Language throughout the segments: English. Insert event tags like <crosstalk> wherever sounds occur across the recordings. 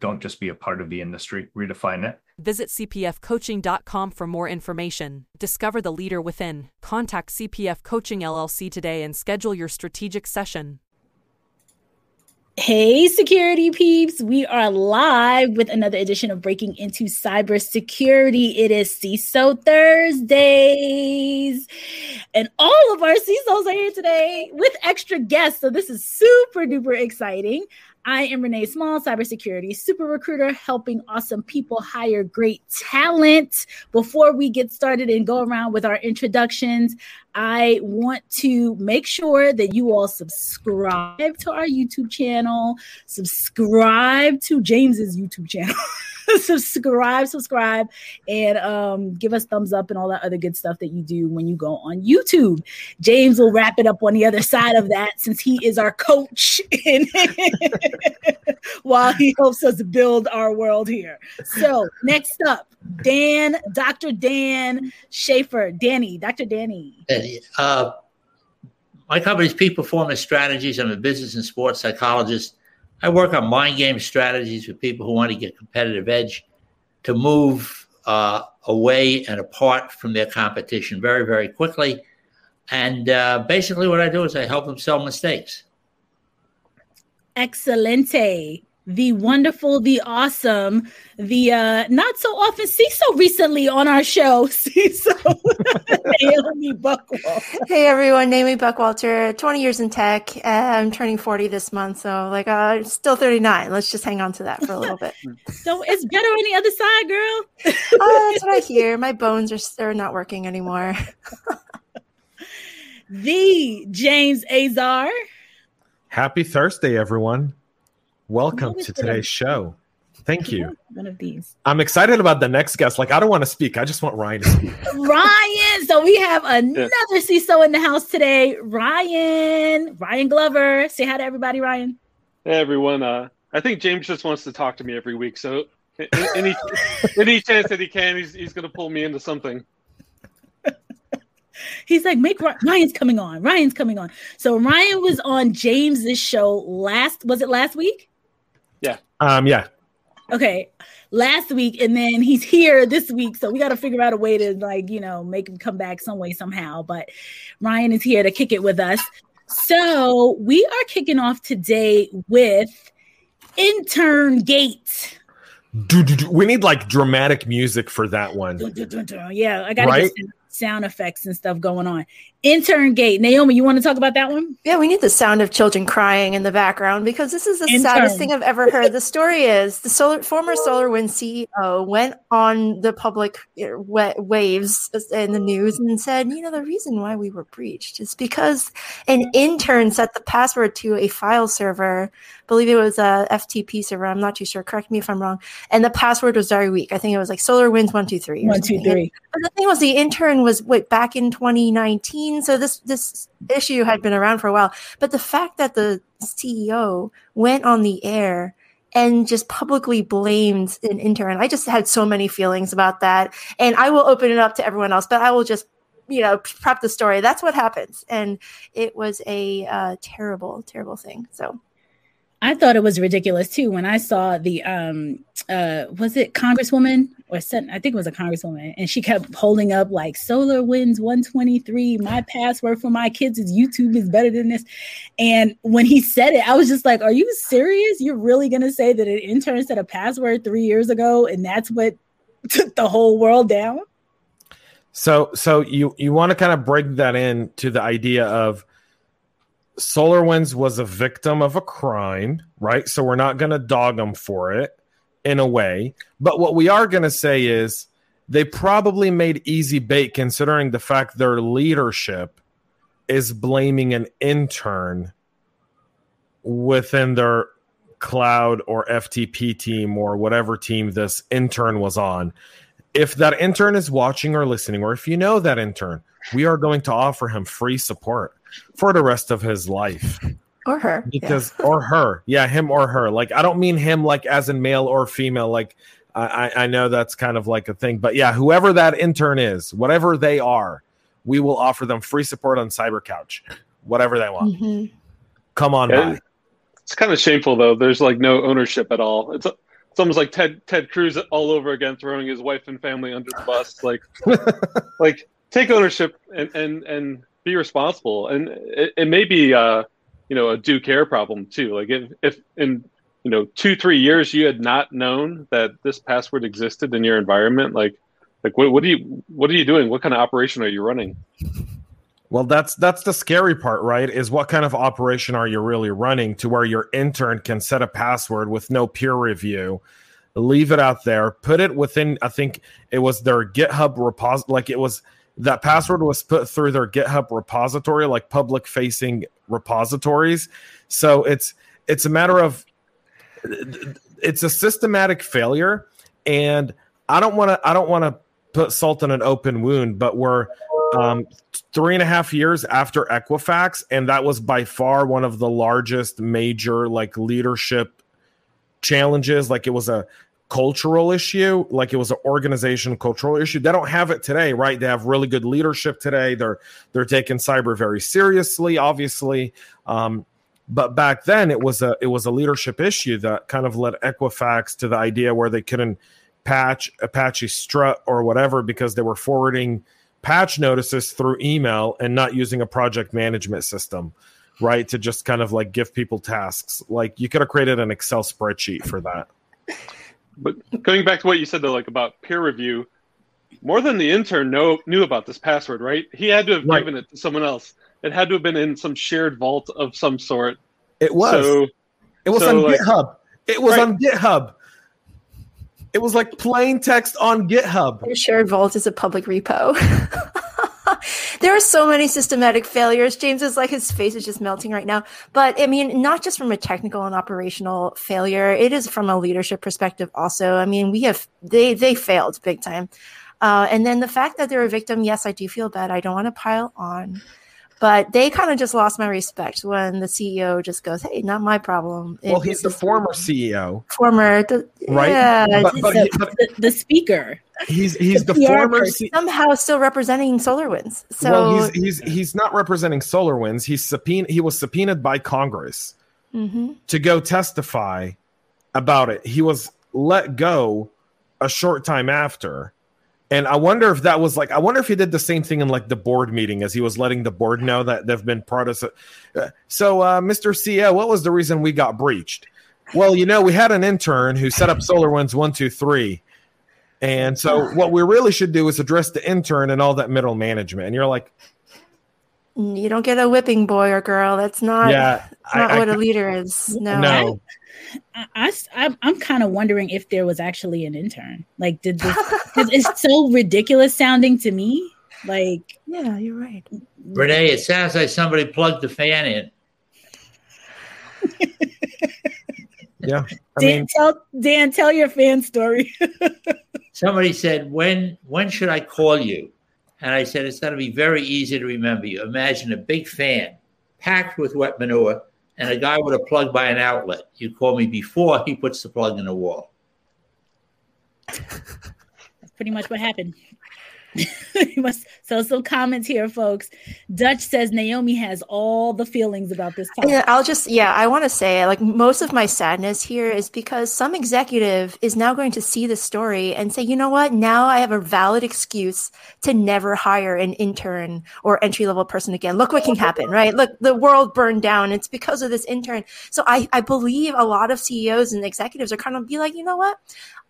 Don't just be a part of the industry, redefine it. Visit cpfcoaching.com for more information. Discover the leader within. Contact CPF Coaching LLC today and schedule your strategic session. Hey, security peeps. We are live with another edition of Breaking into Cybersecurity. It is CISO Thursdays. And all of our CISOs are here today with extra guests. So this is super duper exciting. I am Renee Small, cybersecurity super recruiter, helping awesome people hire great talent. Before we get started and go around with our introductions, I want to make sure that you all subscribe to our YouTube channel, subscribe to James's YouTube channel. <laughs> <laughs> subscribe, subscribe, and um, give us thumbs up and all that other good stuff that you do when you go on YouTube. James will wrap it up on the other side of that since he is our coach <laughs> <laughs> while he helps us build our world here. So, next up, Dan, Dr. Dan Schaefer, Danny, Dr. Danny. Uh, my company is Peak Performance Strategies. I'm a business and sports psychologist I work on mind game strategies for people who want to get competitive edge to move uh, away and apart from their competition very, very quickly. And uh, basically, what I do is I help them sell mistakes. Excelente the wonderful, the awesome, the uh not so often CISO recently on our show. <laughs> CISO <laughs> Naomi Buckwalter. Hey everyone, Naomi Buckwalter, 20 years in tech. Uh, I'm turning 40 this month, so like uh still 39. Let's just hang on to that for a little bit. <laughs> so it's better on the other side, girl. oh, that's what I hear. My bones are, are not working anymore. the James Azar. Happy Thursday, everyone. Welcome to today's show. <laughs> Thank you. One of these. I'm excited about the next guest. Like, I don't want to speak. I just want Ryan to speak. <laughs> Ryan. So we have another yeah. CISO in the house today. Ryan. Ryan Glover. Say hi to everybody, Ryan. Hey everyone. Uh, I think James just wants to talk to me every week. So any <laughs> any chance that he can, he's he's gonna pull me into something. He's like, make Ryan's coming on. Ryan's coming on. So Ryan was on James's show last. Was it last week? Um, yeah. Okay. Last week, and then he's here this week. So we got to figure out a way to like, you know, make him come back some way, somehow. But Ryan is here to kick it with us. So we are kicking off today with intern gate. We need like dramatic music for that one. Yeah, I got to right? sound effects and stuff going on. Intern Gate. Naomi, you want to talk about that one? Yeah, we need the sound of children crying in the background because this is the Intern. saddest thing I've ever heard. the story is the solar, former SolarWind CEO went on the public eh, waves eh, in the news and said, you know, the reason why we were breached is because an intern set the password to a file server. I believe it was a FTP server. I'm not too sure. Correct me if I'm wrong. And the password was very weak. I think it was like SolarWinds123. 123. But the thing was, the intern was wait back in 2019 so this this issue had been around for a while. But the fact that the CEO went on the air and just publicly blamed an intern, I just had so many feelings about that. And I will open it up to everyone else, but I will just you know prep the story. That's what happens, and it was a uh, terrible, terrible thing. So I thought it was ridiculous too when I saw the um uh was it Congresswoman or sen- I think it was a Congresswoman and she kept holding up like SolarWinds 123 my password for my kids is YouTube is better than this. And when he said it I was just like are you serious? You're really going to say that an intern set a password 3 years ago and that's what <laughs> took the whole world down? So so you you want to kind of break that in to the idea of SolarWinds was a victim of a crime, right? So we're not going to dog them for it in a way. But what we are going to say is they probably made easy bait considering the fact their leadership is blaming an intern within their cloud or FTP team or whatever team this intern was on. If that intern is watching or listening, or if you know that intern, we are going to offer him free support for the rest of his life. Or her. Because, yeah. or her. Yeah, him or her. Like, I don't mean him like as in male or female. Like, I, I know that's kind of like a thing. But yeah, whoever that intern is, whatever they are, we will offer them free support on Cyber Couch, whatever they want. Mm-hmm. Come on yeah, by. It's kind of shameful though. There's like no ownership at all. It's it's almost like Ted Ted Cruz all over again, throwing his wife and family under the bus. Like, <laughs> like take ownership and and and be responsible. And it, it may be uh, you know a due care problem too. Like if if in you know two three years you had not known that this password existed in your environment, like like what what are you what are you doing? What kind of operation are you running? Well, that's that's the scary part, right? Is what kind of operation are you really running to where your intern can set a password with no peer review, leave it out there, put it within I think it was their GitHub repository like it was that password was put through their GitHub repository like public facing repositories. So it's it's a matter of it's a systematic failure and I don't want to I don't want to put salt in an open wound, but we're um, three and a half years after Equifax, and that was by far one of the largest major like leadership challenges. Like it was a cultural issue, like it was an organization cultural issue. They don't have it today, right? They have really good leadership today. They're they're taking cyber very seriously, obviously. Um, but back then it was a it was a leadership issue that kind of led Equifax to the idea where they couldn't patch Apache Strut or whatever because they were forwarding patch notices through email and not using a project management system, right? To just kind of like give people tasks. Like you could have created an Excel spreadsheet for that. But going back to what you said though, like about peer review, more than the intern know, knew about this password, right? He had to have right. given it to someone else. It had to have been in some shared vault of some sort. It was. So, it was so on like, GitHub. It was right. on GitHub. It was like plain text on GitHub. Your shared Vault is a public repo. <laughs> <laughs> there are so many systematic failures. James is like his face is just melting right now. But I mean, not just from a technical and operational failure, it is from a leadership perspective also. I mean, we have they they failed big time. Uh, and then the fact that they're a victim, yes, I do feel bad. I don't want to pile on. But they kind of just lost my respect when the CEO just goes, "Hey, not my problem." Well, he's the former CEO. Former, the, right? Yeah, but, but the, the, the, speaker. He's <laughs> he's the, the former C- somehow still representing SolarWinds. So well, he's he's he's not representing SolarWinds. He's subpoena. He was subpoenaed by Congress mm-hmm. to go testify about it. He was let go a short time after and I wonder if that was like, I wonder if he did the same thing in like the board meeting as he was letting the board know that they've been part of. Uh, so, uh, Mr. CEO, what was the reason we got breached? Well, you know, we had an intern who set up Solar Winds one, two, three. And so, what we really should do is address the intern and all that middle management. And you're like, you don't get a whipping boy or girl. That's not, yeah, not I, what I, a leader is. No. no. I, I am kind of wondering if there was actually an intern. Like, did this? <laughs> it's so ridiculous sounding to me. Like, yeah, you're right, Renee. It sounds like somebody plugged the fan in. <laughs> yeah, I Dan, mean, tell Dan, tell your fan story. <laughs> somebody said, "When when should I call you?" And I said, "It's going to be very easy to remember you. Imagine a big fan packed with wet manure." And a guy with a plug by an outlet. You call me before he puts the plug in the wall. That's pretty much what happened. <laughs> so some comments here, folks. Dutch says Naomi has all the feelings about this topic. Yeah, I'll just yeah, I want to say like most of my sadness here is because some executive is now going to see the story and say, you know what, now I have a valid excuse to never hire an intern or entry level person again. Look what can happen, right? Look, the world burned down. It's because of this intern. So I I believe a lot of CEOs and executives are kind of be like, you know what,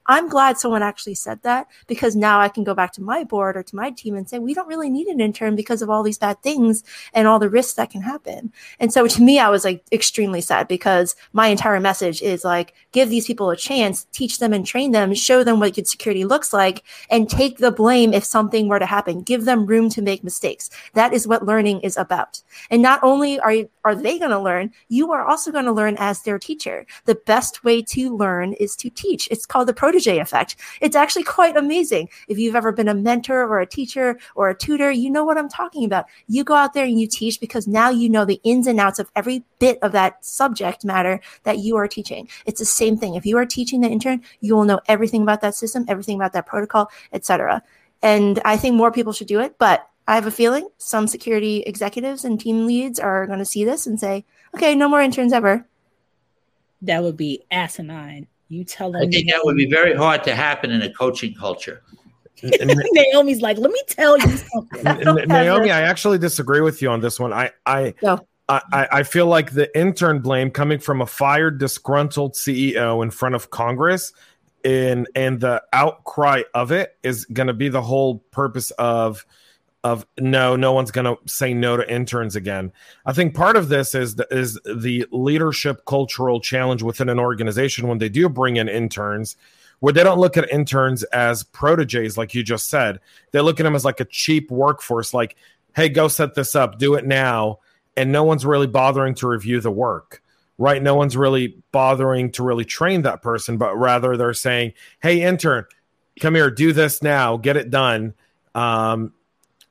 I'm glad someone actually said that because now I can go back to my board or to my team and say, we don't really need an intern because of all these bad things and all the risks that can happen. And so to me, I was like extremely sad because my entire message is like, give these people a chance, teach them and train them, show them what good security looks like, and take the blame if something were to happen. Give them room to make mistakes. That is what learning is about. And not only are, are they going to learn, you are also going to learn as their teacher. The best way to learn is to teach. It's called the protege effect. It's actually quite amazing. If you've ever been a mentor or a teacher or a tutor, you know what I'm talking about. You go out there and you teach because now you know the ins and outs of every bit of that subject matter that you are teaching. It's the same thing. If you are teaching the intern, you will know everything about that system, everything about that protocol, etc. And I think more people should do it, but I have a feeling some security executives and team leads are going to see this and say, okay, no more interns ever. That would be asinine. You tell them. I think that would be very hard to happen in a coaching culture. <laughs> Naomi's like, let me tell you something. <laughs> Naomi, I actually disagree with you on this one. I I, no. I I feel like the intern blame coming from a fired, disgruntled CEO in front of Congress and and the outcry of it is going to be the whole purpose of of no, no one's going to say no to interns again. I think part of this is the, is the leadership cultural challenge within an organization when they do bring in interns, where they don't look at interns as proteges, like you just said. They look at them as like a cheap workforce, like, hey, go set this up, do it now, and no one's really bothering to review the work. Right, no one's really bothering to really train that person, but rather they're saying, "Hey, intern, come here, do this now, get it done." Um,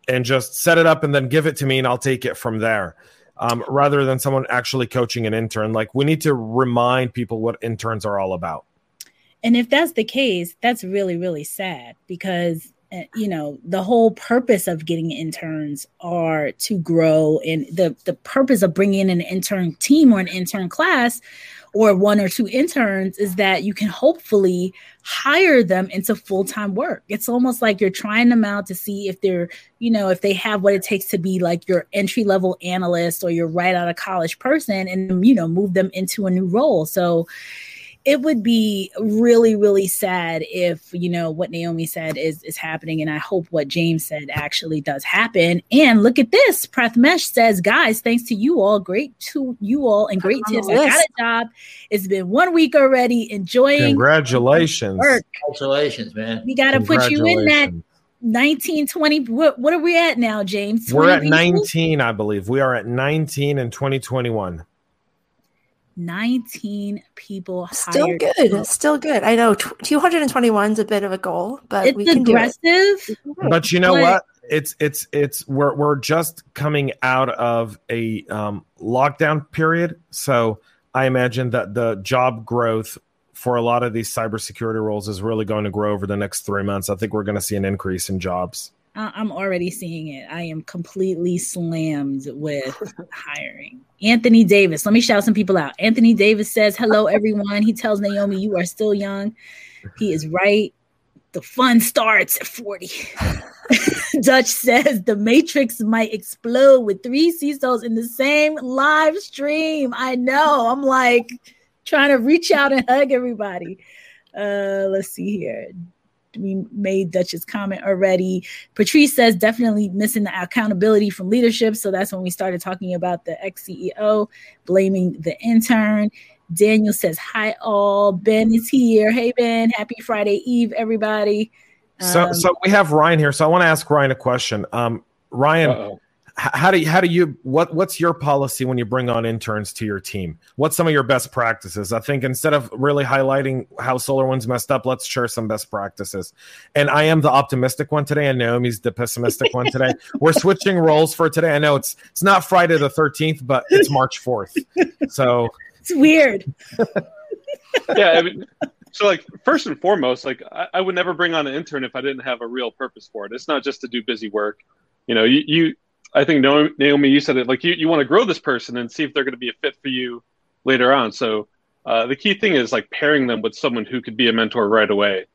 and just set it up and then give it to me and I'll take it from there. Um, rather than someone actually coaching an intern. Like we need to remind people what interns are all about. And if that's the case, that's really, really sad because uh, you know the whole purpose of getting interns are to grow and the the purpose of bringing in an intern team or an intern class or one or two interns is that you can hopefully hire them into full-time work. It's almost like you're trying them out to see if they're, you know, if they have what it takes to be like your entry-level analyst or your right out of college person and you know, move them into a new role. So it would be really really sad if you know what naomi said is is happening and i hope what james said actually does happen. And look at this. Prathmesh says guys thanks to you all. Great to you all and great tips. i got a job. It's been one week already. Enjoying congratulations. work. congratulations man. We got to put you in that 19 20 what, what are we at now james? We're at 19 i believe. We are at 19 in 2021 19 people still good people. still good. I know 221 is a bit of a goal but it's we can aggressive do it. but you know but, what? It's it's it's we're, we're just coming out of a um, lockdown period. So i imagine that the job growth for a lot of these cybersecurity roles is really going to grow over the next three months. I think we're going to see an increase in jobs I'm already seeing it. I am completely slammed with <laughs> hiring. Anthony Davis, let me shout some people out. Anthony Davis says, Hello, <laughs> everyone. He tells Naomi, You are still young. He is right. The fun starts at 40. <laughs> Dutch says the Matrix might explode with three CISOs in the same live stream. I know. I'm like trying to reach out and hug everybody. Uh, let's see here we made Dutch's comment already. Patrice says definitely missing the accountability from leadership. So that's when we started talking about the ex CEO blaming the intern. Daniel says, Hi, all. Ben is here. Hey, Ben. Happy Friday Eve, everybody. So, um, so we have Ryan here. So I want to ask Ryan a question. Um, Ryan, uh-oh how do you, how do you what what's your policy when you bring on interns to your team? What's some of your best practices? I think instead of really highlighting how SolarWinds messed up, let's share some best practices. And I am the optimistic one today, and Naomi's the pessimistic one today. <laughs> We're switching roles for today. I know it's it's not Friday the thirteenth, but it's March fourth. So it's weird. <laughs> yeah, I mean, so like first and foremost, like I, I would never bring on an intern if I didn't have a real purpose for it. It's not just to do busy work. You know, you, you I think Naomi, you said it like you, you want to grow this person and see if they're going to be a fit for you later on. So uh, the key thing is like pairing them with someone who could be a mentor right away,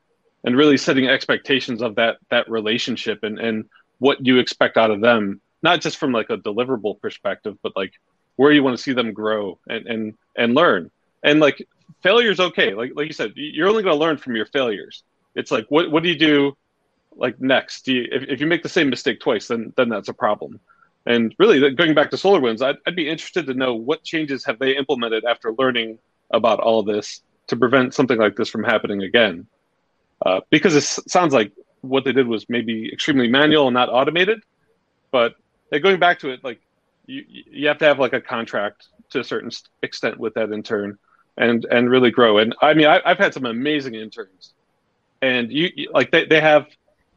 and really setting expectations of that that relationship and and what you expect out of them, not just from like a deliverable perspective, but like where you want to see them grow and and and learn. And like failure is okay. Like like you said, you're only going to learn from your failures. It's like what what do you do like next? You, if if you make the same mistake twice, then then that's a problem. And really, going back to SolarWinds, I'd, I'd be interested to know what changes have they implemented after learning about all this to prevent something like this from happening again. Uh, because it sounds like what they did was maybe extremely manual and not automated. But going back to it, like you, you have to have like a contract to a certain extent with that intern and and really grow. And I mean, I, have had some amazing interns, and you, you like they, they have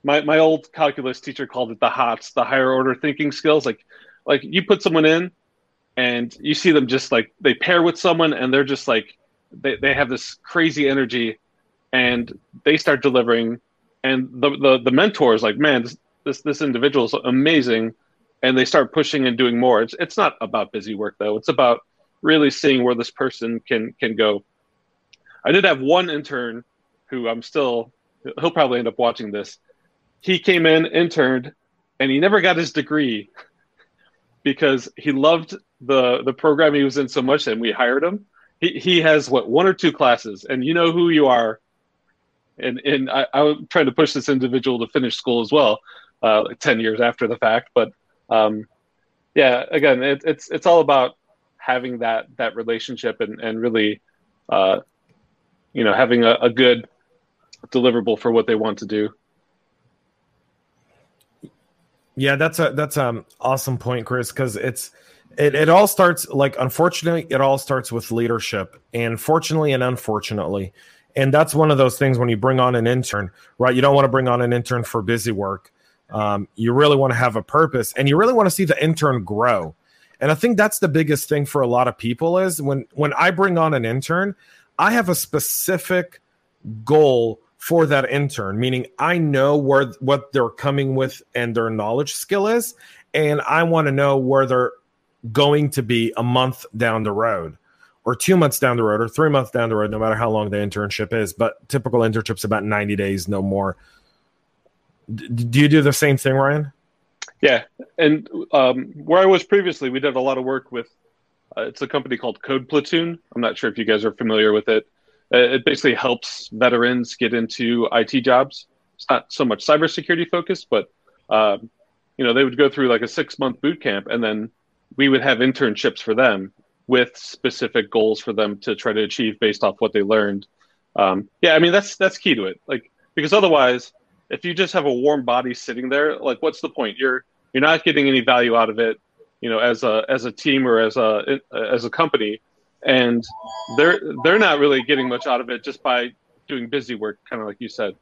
my my old calculus teacher called it the HOTS, the higher order thinking skills. Like like you put someone in, and you see them just like they pair with someone, and they're just like they they have this crazy energy, and they start delivering, and the the the mentor is like, man, this this, this individual is amazing. And they start pushing and doing more. It's it's not about busy work though. It's about really seeing where this person can can go. I did have one intern who I'm still he'll probably end up watching this. He came in, interned, and he never got his degree because he loved the the program he was in so much and we hired him. He he has what one or two classes and you know who you are. And and I, I'm trying to push this individual to finish school as well, uh, ten years after the fact. But um, yeah, again, it, it's it's all about having that that relationship and and really uh, you know having a, a good deliverable for what they want to do yeah that's a that's um awesome point chris because it's it, it all starts like unfortunately it all starts with leadership and fortunately and unfortunately. And that's one of those things when you bring on an intern right? You don't want to bring on an intern for busy work. Um, you really want to have a purpose and you really want to see the intern grow. And I think that's the biggest thing for a lot of people is when when I bring on an intern, I have a specific goal for that intern, meaning I know where what they're coming with and their knowledge skill is, and I want to know where they're going to be a month down the road or two months down the road or three months down the road, no matter how long the internship is. But typical internship's about 90 days, no more. D- do you do the same thing, Ryan? Yeah, and um, where I was previously, we did a lot of work with. Uh, it's a company called Code Platoon. I'm not sure if you guys are familiar with it. Uh, it basically helps veterans get into IT jobs. It's not so much cybersecurity focused, but um, you know they would go through like a six month boot camp, and then we would have internships for them with specific goals for them to try to achieve based off what they learned. Um, yeah, I mean that's that's key to it. Like because otherwise, if you just have a warm body sitting there, like what's the point? You're you're not getting any value out of it, you know, as a as a team or as a as a company, and they're they're not really getting much out of it just by doing busy work, kind of like you said.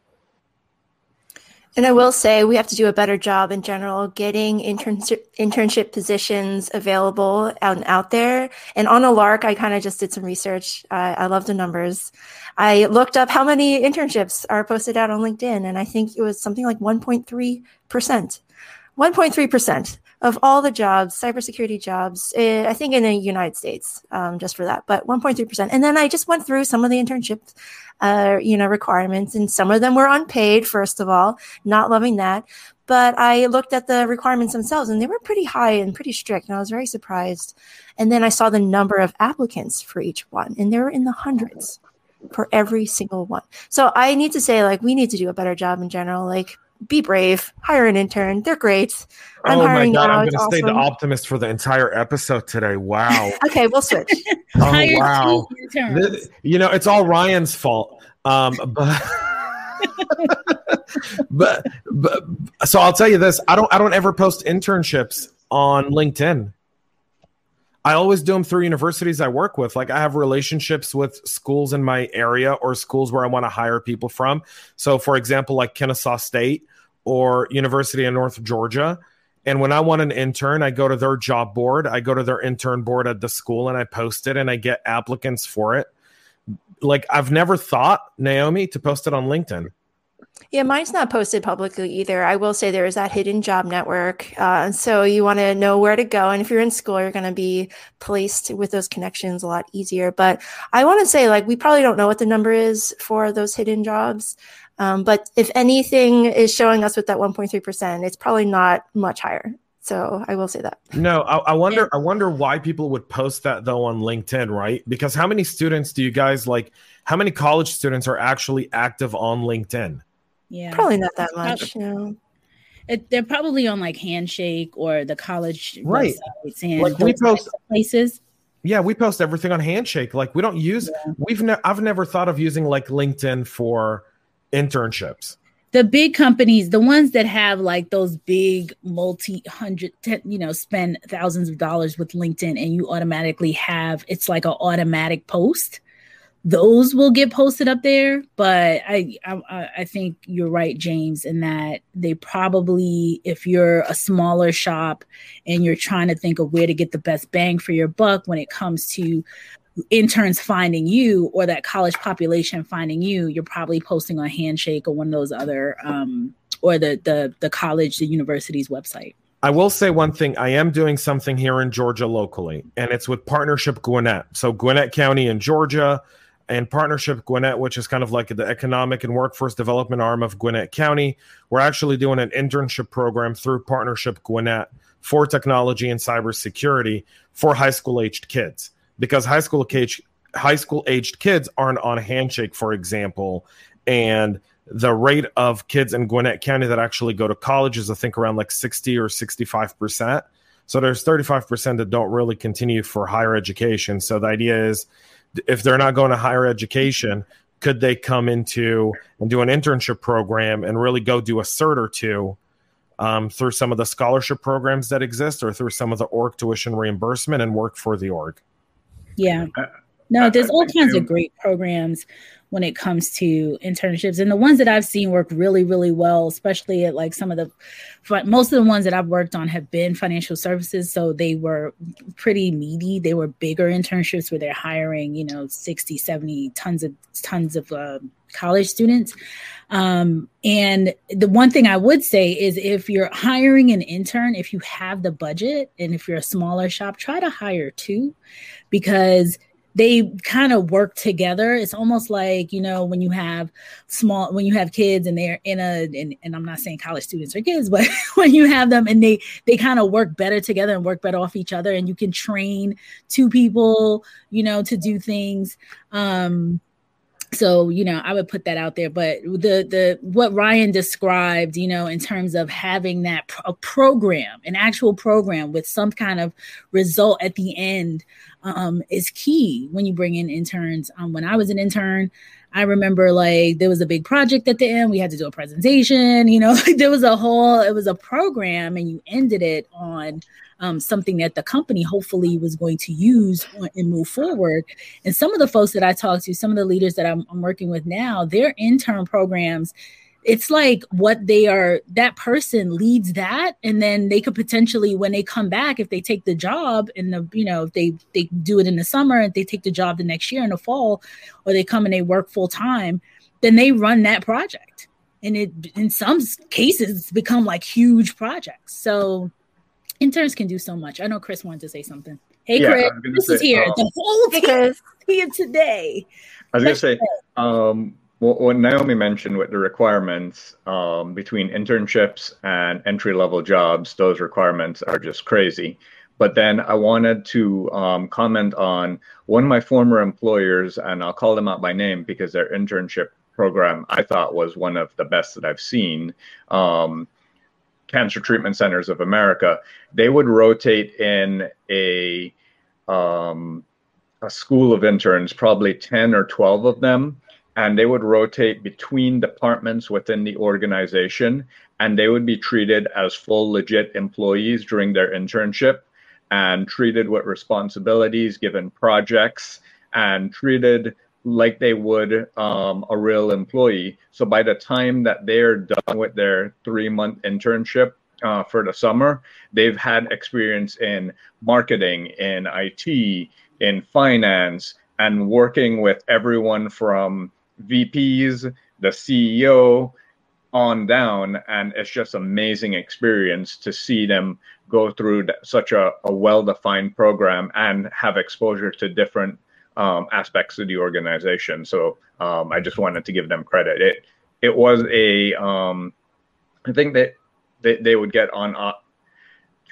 And I will say we have to do a better job in general getting internship internship positions available out out there. And on a lark, I kind of just did some research. Uh, I love the numbers. I looked up how many internships are posted out on LinkedIn, and I think it was something like 1.3 percent. 1.3% of all the jobs, cybersecurity jobs, eh, I think in the United States, um, just for that, but 1.3%. And then I just went through some of the internship, uh, you know, requirements, and some of them were unpaid. First of all, not loving that, but I looked at the requirements themselves, and they were pretty high and pretty strict, and I was very surprised. And then I saw the number of applicants for each one, and they were in the hundreds for every single one. So I need to say, like, we need to do a better job in general, like be brave, hire an intern. They're great. I'm oh my god, now. I'm going to stay the optimist for the entire episode today. Wow. <laughs> okay, we'll switch. <laughs> oh wow. This, you know, it's all Ryan's fault. Um, <laughs> but, but but so I'll tell you this: I don't I don't ever post internships on LinkedIn. I always do them through universities I work with. Like I have relationships with schools in my area or schools where I want to hire people from. So, for example, like Kennesaw State or University of North Georgia. And when I want an intern, I go to their job board, I go to their intern board at the school and I post it and I get applicants for it. Like I've never thought, Naomi, to post it on LinkedIn. Yeah, mine's not posted publicly either. I will say there is that hidden job network. Uh, so you want to know where to go. And if you're in school, you're going to be placed with those connections a lot easier. But I want to say, like, we probably don't know what the number is for those hidden jobs. Um, but if anything is showing us with that 1.3%, it's probably not much higher. So I will say that. No, I, I wonder. I wonder why people would post that though on LinkedIn, right? Because how many students do you guys like? How many college students are actually active on LinkedIn? Yeah, Probably not that much. No. It, they're probably on like Handshake or the college Right. websites and Like, we post- places. Yeah, we post everything on Handshake. Like we don't use. Yeah. We've ne- I've never thought of using like LinkedIn for internships. the big companies, the ones that have like those big multi hundred, you know, spend thousands of dollars with LinkedIn and you automatically have it's like an automatic post. Those will get posted up there, but I, I I think you're right, James, in that they probably, if you're a smaller shop and you're trying to think of where to get the best bang for your buck when it comes to interns finding you or that college population finding you, you're probably posting on Handshake or one of those other um, or the the the college, the university's website. I will say one thing. I am doing something here in Georgia locally, and it's with Partnership Gwinnett. So Gwinnett County in Georgia, and Partnership Gwinnett, which is kind of like the economic and workforce development arm of Gwinnett County. We're actually doing an internship program through Partnership Gwinnett for technology and cybersecurity for high school aged kids, because high school age high school aged kids aren't on Handshake, for example, and the rate of kids in Gwinnett County that actually go to college is, I think, around like 60 or 65%. So there's 35% that don't really continue for higher education. So the idea is if they're not going to higher education, could they come into and do an internship program and really go do a cert or two um, through some of the scholarship programs that exist or through some of the org tuition reimbursement and work for the org? Yeah. No, I- there's I all kinds of great programs when it comes to internships. And the ones that I've seen work really, really well, especially at like some of the, most of the ones that I've worked on have been financial services. So they were pretty meaty. They were bigger internships where they're hiring, you know, 60, 70 tons of, tons of uh, college students. Um, and the one thing I would say is if you're hiring an intern, if you have the budget and if you're a smaller shop, try to hire two because they kind of work together. It's almost like, you know, when you have small, when you have kids and they're in a, and, and I'm not saying college students are kids, <laughs> but when you have them and they, they kind of work better together and work better off each other and you can train two people, you know, to do things. Um, so you know i would put that out there. But the the what ryan described you know in terms of having that a program an actual program with some kind of result at the end um, is key when you bring in interns. Um, when i was an intern i remember like there was a big project at the end. We had to do a presentation you know <laughs> like there was a whole it was a program and you ended it on um, something that the company hopefully was going to use and move forward. And some of the folks that I talk to, some of the leaders that I'm, I'm working with now, their intern programs, it's like what they are, that person leads that. And then they could potentially, when they come back, if they take the job in the, you know, if they, they do it in the summer and they take the job the next year in the fall, or they come and they work full time, then they run that project. And it, in some cases, become like huge projects. So, interns can do so much. I know Chris wanted to say something. Hey, Yeah, I Chris, was gonna this is here. um, the whole Hey, team is <laughs> here today. I was going to say, um, what, what Naomi mentioned with the requirements um, between internships and entry level jobs, those requirements are just crazy. But then I wanted to um, comment on one of my former employers, and I'll call them out by name because their internship program I thought was one of the best that I've seen. Um, Cancer Treatment Centers of America, they would rotate in a um, a school of interns, probably 10 or 12 of them, and they would rotate between departments within the organization, and they would be treated as full, legit employees during their internship and treated with responsibilities, given projects, and treated like they would um, a real employee. So by the time that they're done with their three month internship uh, for the summer, they've had experience in marketing, in IT, in finance, and working with everyone from VPs, the CEO, on down. And it's just amazing experience to see them go through such a, a well defined program and have exposure to different um, aspects of the organization. So um, I just wanted to give them credit. It it was a um, I think that they, they would get on uh,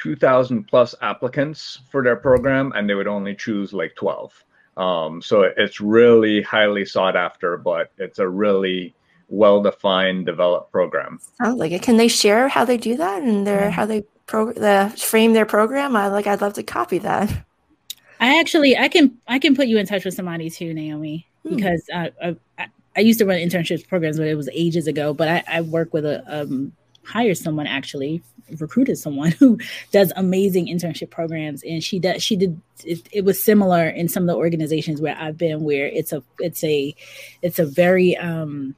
2,000 plus applicants for their program, and they would only choose like 12. Um, so it's really highly sought after, but it's a really well defined, developed program. Sounds like it. Can they share how they do that and their how they pro- the frame their program? I like. I'd love to copy that. I actually, I can, I can put you in touch with somebody too, Naomi, hmm. because uh, I, I used to run internships programs, but it was ages ago. But I, I work with a um, hired someone actually recruited someone <laughs> who does amazing internship programs and she does she did it, it, was similar in some of the organizations where i've been where it's a it's a it's a very um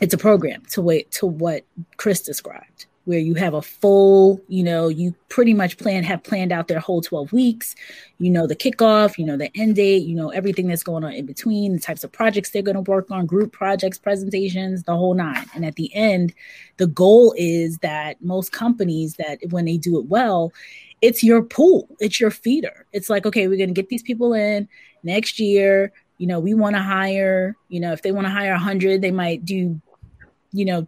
it's a program to wait to what chris described where you have a full, you know, you pretty much plan have planned out their whole 12 weeks. You know the kickoff, you know the end date, you know everything that's going on in between, the types of projects they're going to work on, group projects, presentations, the whole nine. And at the end, the goal is that most companies that when they do it well, it's your pool, it's your feeder. It's like, okay, we're going to get these people in next year. You know, we want to hire, you know, if they want to hire 100, they might do, you know,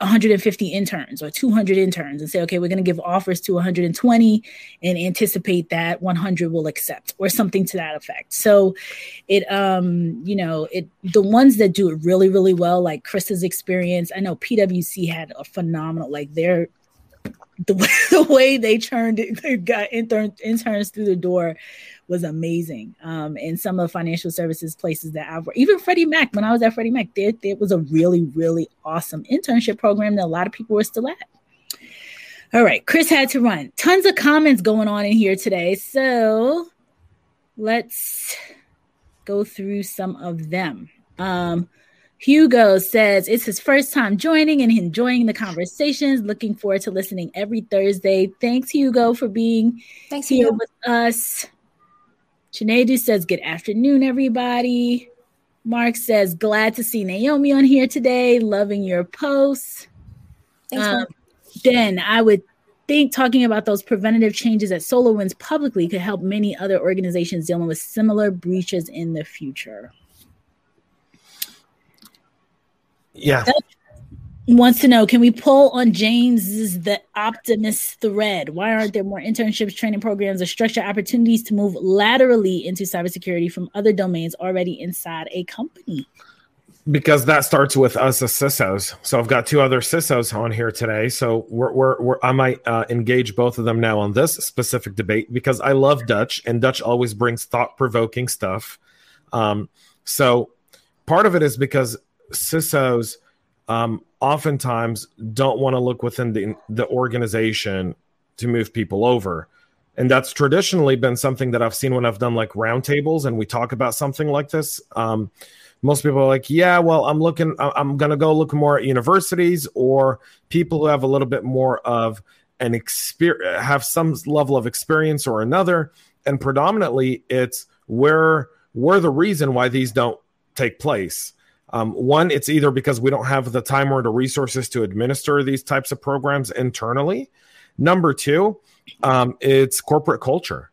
150 interns or 200 interns and say, okay, we're going to give offers to 120 and anticipate that 100 will accept or something to that effect. So it, um, you know, it, the ones that do it really, really well, like Chris's experience, I know PWC had a phenomenal, like their, the, the <laughs> way they churned it, they got intern, interns through the door was amazing. Um, and some of the financial services places that I've worked, even Freddie Mac, when I was at Freddie Mac, there, there was a really, really awesome internship program that a lot of people were still at. All right, Chris had to run. Tons of comments going on in here today. So let's go through some of them. Um, Hugo says it's his first time joining and enjoying the conversations. Looking forward to listening every Thursday. Thanks, Hugo, for being Thanks, here Hugo. with us. Sinead says, Good afternoon, everybody. Mark says, Glad to see Naomi on here today. Loving your posts. Thanks, um, then I would think talking about those preventative changes at SolarWinds publicly could help many other organizations dealing with similar breaches in the future. Yeah wants to know can we pull on James's the optimist thread? Why aren't there more internships, training programs, or structure opportunities to move laterally into cybersecurity from other domains already inside a company? Because that starts with us as CISOs. So I've got two other CISOs on here today. So we're, we're, we're I might uh, engage both of them now on this specific debate because I love Dutch and Dutch always brings thought provoking stuff. Um, so part of it is because CISOs um, oftentimes don't want to look within the, the organization to move people over. And that's traditionally been something that I've seen when I've done like roundtables and we talk about something like this. Um, most people are like, yeah, well, I'm looking, I'm going to go look more at universities or people who have a little bit more of an experience, have some level of experience or another. And predominantly, it's where we're the reason why these don't take place. Um, one, it's either because we don't have the time or the resources to administer these types of programs internally. Number two, um, it's corporate culture.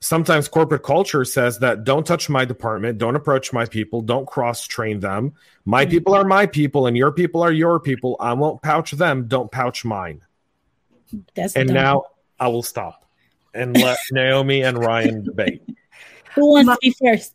Sometimes corporate culture says that don't touch my department, don't approach my people, don't cross train them. My mm-hmm. people are my people, and your people are your people. I won't pouch them, don't pouch mine. That's and dumb. now I will stop and let <laughs> Naomi and Ryan debate. Who wants to be first?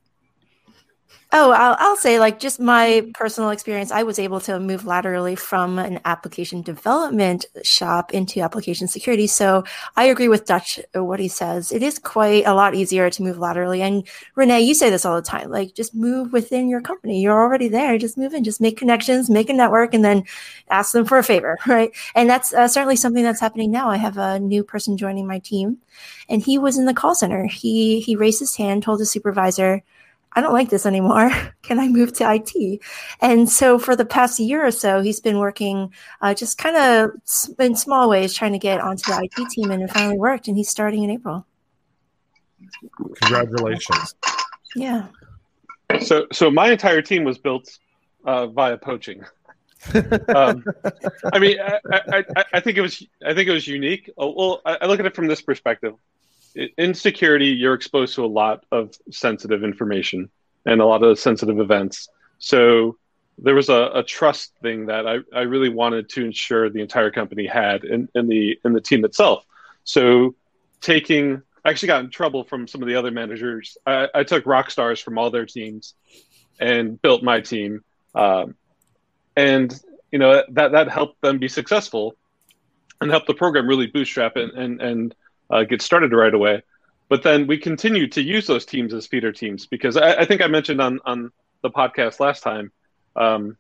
Oh, I'll, I'll say, like, just my personal experience, I was able to move laterally from an application development shop into application security. So I agree with Dutch, uh, what he says. It is quite a lot easier to move laterally. And Renee, you say this all the time like, just move within your company. You're already there. Just move in, just make connections, make a network, and then ask them for a favor, <laughs> right? And that's uh, certainly something that's happening now. I have a new person joining my team, and he was in the call center. He, he raised his hand, told his supervisor, I don't like this anymore. <laughs> Can I move to IT? And so for the past year or so, he's been working uh, just kind of in small ways, trying to get onto the IT team, and it finally worked. And he's starting in April. Congratulations! Yeah. So, so my entire team was built uh, via poaching. um, I mean, I, I, I, think it was I think it was unique. Oh, well, I look at it from this perspective in security, you're exposed to a lot of sensitive information and a lot of sensitive events. So there was a, a trust thing that I, I really wanted to ensure the entire company had in, in the in the team itself. So taking, I actually got in trouble from some of the other managers. I, I took rock stars from all their teams and built my team. Um, and you know that that helped them be successful and helped the program really bootstrap and and, and uh, get started right away. But then we continue to use those teams as feeder teams because I, I think I mentioned on on the podcast last time. Um,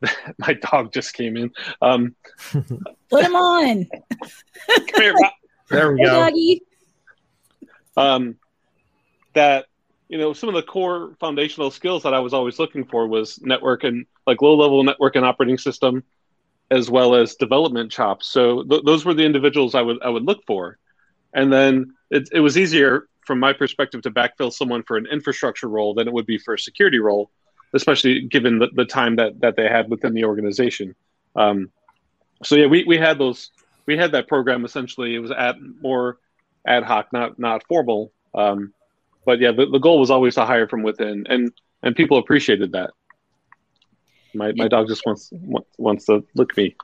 <laughs> my dog just came in. Um, <laughs> Put him on. <laughs> come here, There we Hey, go. doggy. um, that you know some of the core foundational skills that I was always looking for was network and like low level network and operating system, as well as development chops. So th- those were the individuals I would I would look for, and then it, it was easier from my perspective to backfill someone for an infrastructure role than it would be for a security role, especially given the, the time that that they had within the organization. Um, so yeah, we, we had those we had that program essentially. It was at more ad hoc, not not formal. Um, but yeah, the, the goal was always to hire from within, and and people appreciated that. My my dog just wants wants to lick me.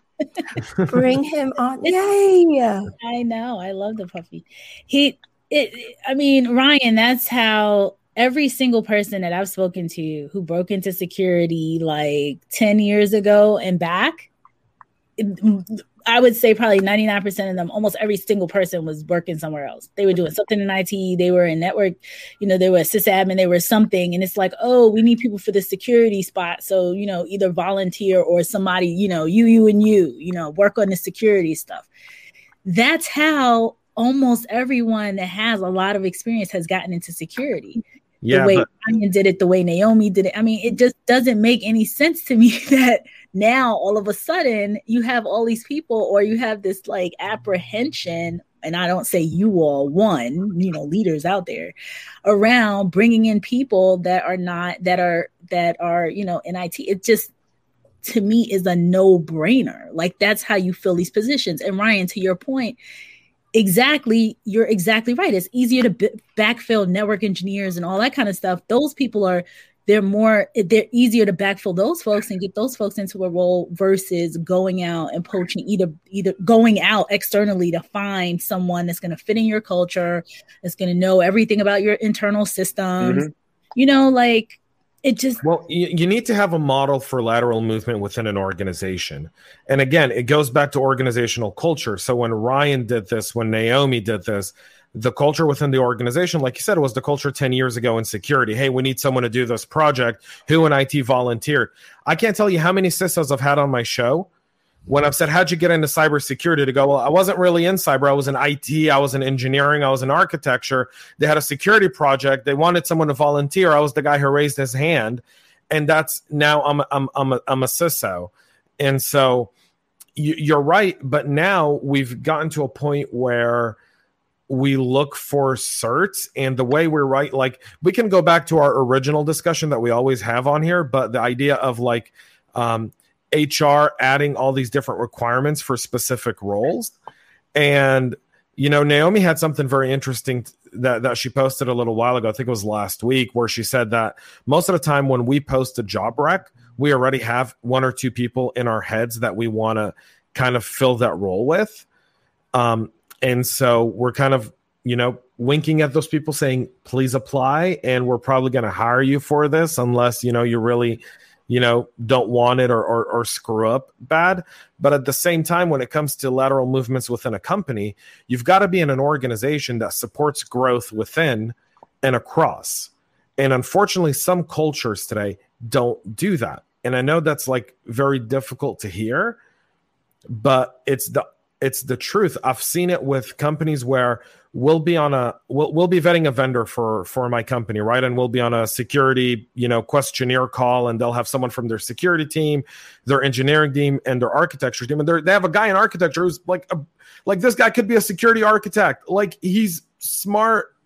Bring him on. <laughs> Yay! I know. I love the puppy. He it I mean, Ryan, that's how every single person that I've spoken to who broke into security like 10 years ago and back, I would say probably 99% of them, almost every single person was working somewhere else. They were doing something in IT, they were in network, you know, they were a sysadmin, they were something. And it's like, oh, we need people for the security spot. So, you know, either volunteer or somebody, you know, you, you, and you, you know, work on the security stuff. That's how almost everyone that has a lot of experience has gotten into security Yeah, the way but Ryan did it, the way Naomi did it. I mean, it just doesn't make any sense to me <laughs> that now all of a sudden you have all these people or you have this like apprehension and I don't say you all one, you know, leaders out there around bringing in people that are not that are that are, you know, in IT. It just to me is a no-brainer. Like that's how you fill these positions. And Ryan, to your point, exactly you're exactly right it's easier to b- backfill network engineers and all that kind of stuff those people are they're more they're easier to backfill those folks and get those folks into a role versus going out and poaching either either going out externally to find someone that's going to fit in your culture that's going to know everything about your internal systems mm-hmm. you know like it just Well, you, you need to have a model for lateral movement within an organization. And again, it goes back to organizational culture. So when Ryan did this, when Naomi did this, the culture within the organization, like you said, was the culture 10 years ago in security. Hey, we need someone to do this project. Who in IT volunteered? I can't tell you how many CISOs I've had on my show when I've said, How'd you get into cybersecurity? To go, Well, I wasn't really in cyber. I was in IT, I was in engineering, I was in architecture. They had a security project. They wanted someone to volunteer. I was the guy who raised his hand. And that's now I'm, I'm, I'm, a, I'm a CISO. And so you, you're right. But now we've gotten to a point where we look for certs and the way we're right like we can go back to our original discussion that we always have on here but the idea of like um, hr adding all these different requirements for specific roles. And you know naomi had something very interesting that, that she posted a little while ago i think it was last week where she said that most of the time when we post a job rec we already have one or two people in our heads that we want to kind of fill that role with. Um, and so we're kind of you know winking at those people saying please apply and we're probably going to hire you for this unless you know you really you know don't want it or, or or screw up bad. But at the same time when it comes to lateral movements within a company you've got to be in an organization that supports growth within and across. And unfortunately some cultures today don't do that. And i know that's like very difficult to hear but it's the it's the truth. I've seen it with companies where we'll be on a we'll, we'll be vetting a vendor for for my company, right? And we'll be on a security, you know, questionnaire call and they'll have someone from their security team, their engineering team and their architecture team and they have a guy in architecture who's like a, like this guy could be a security architect. Like he's smart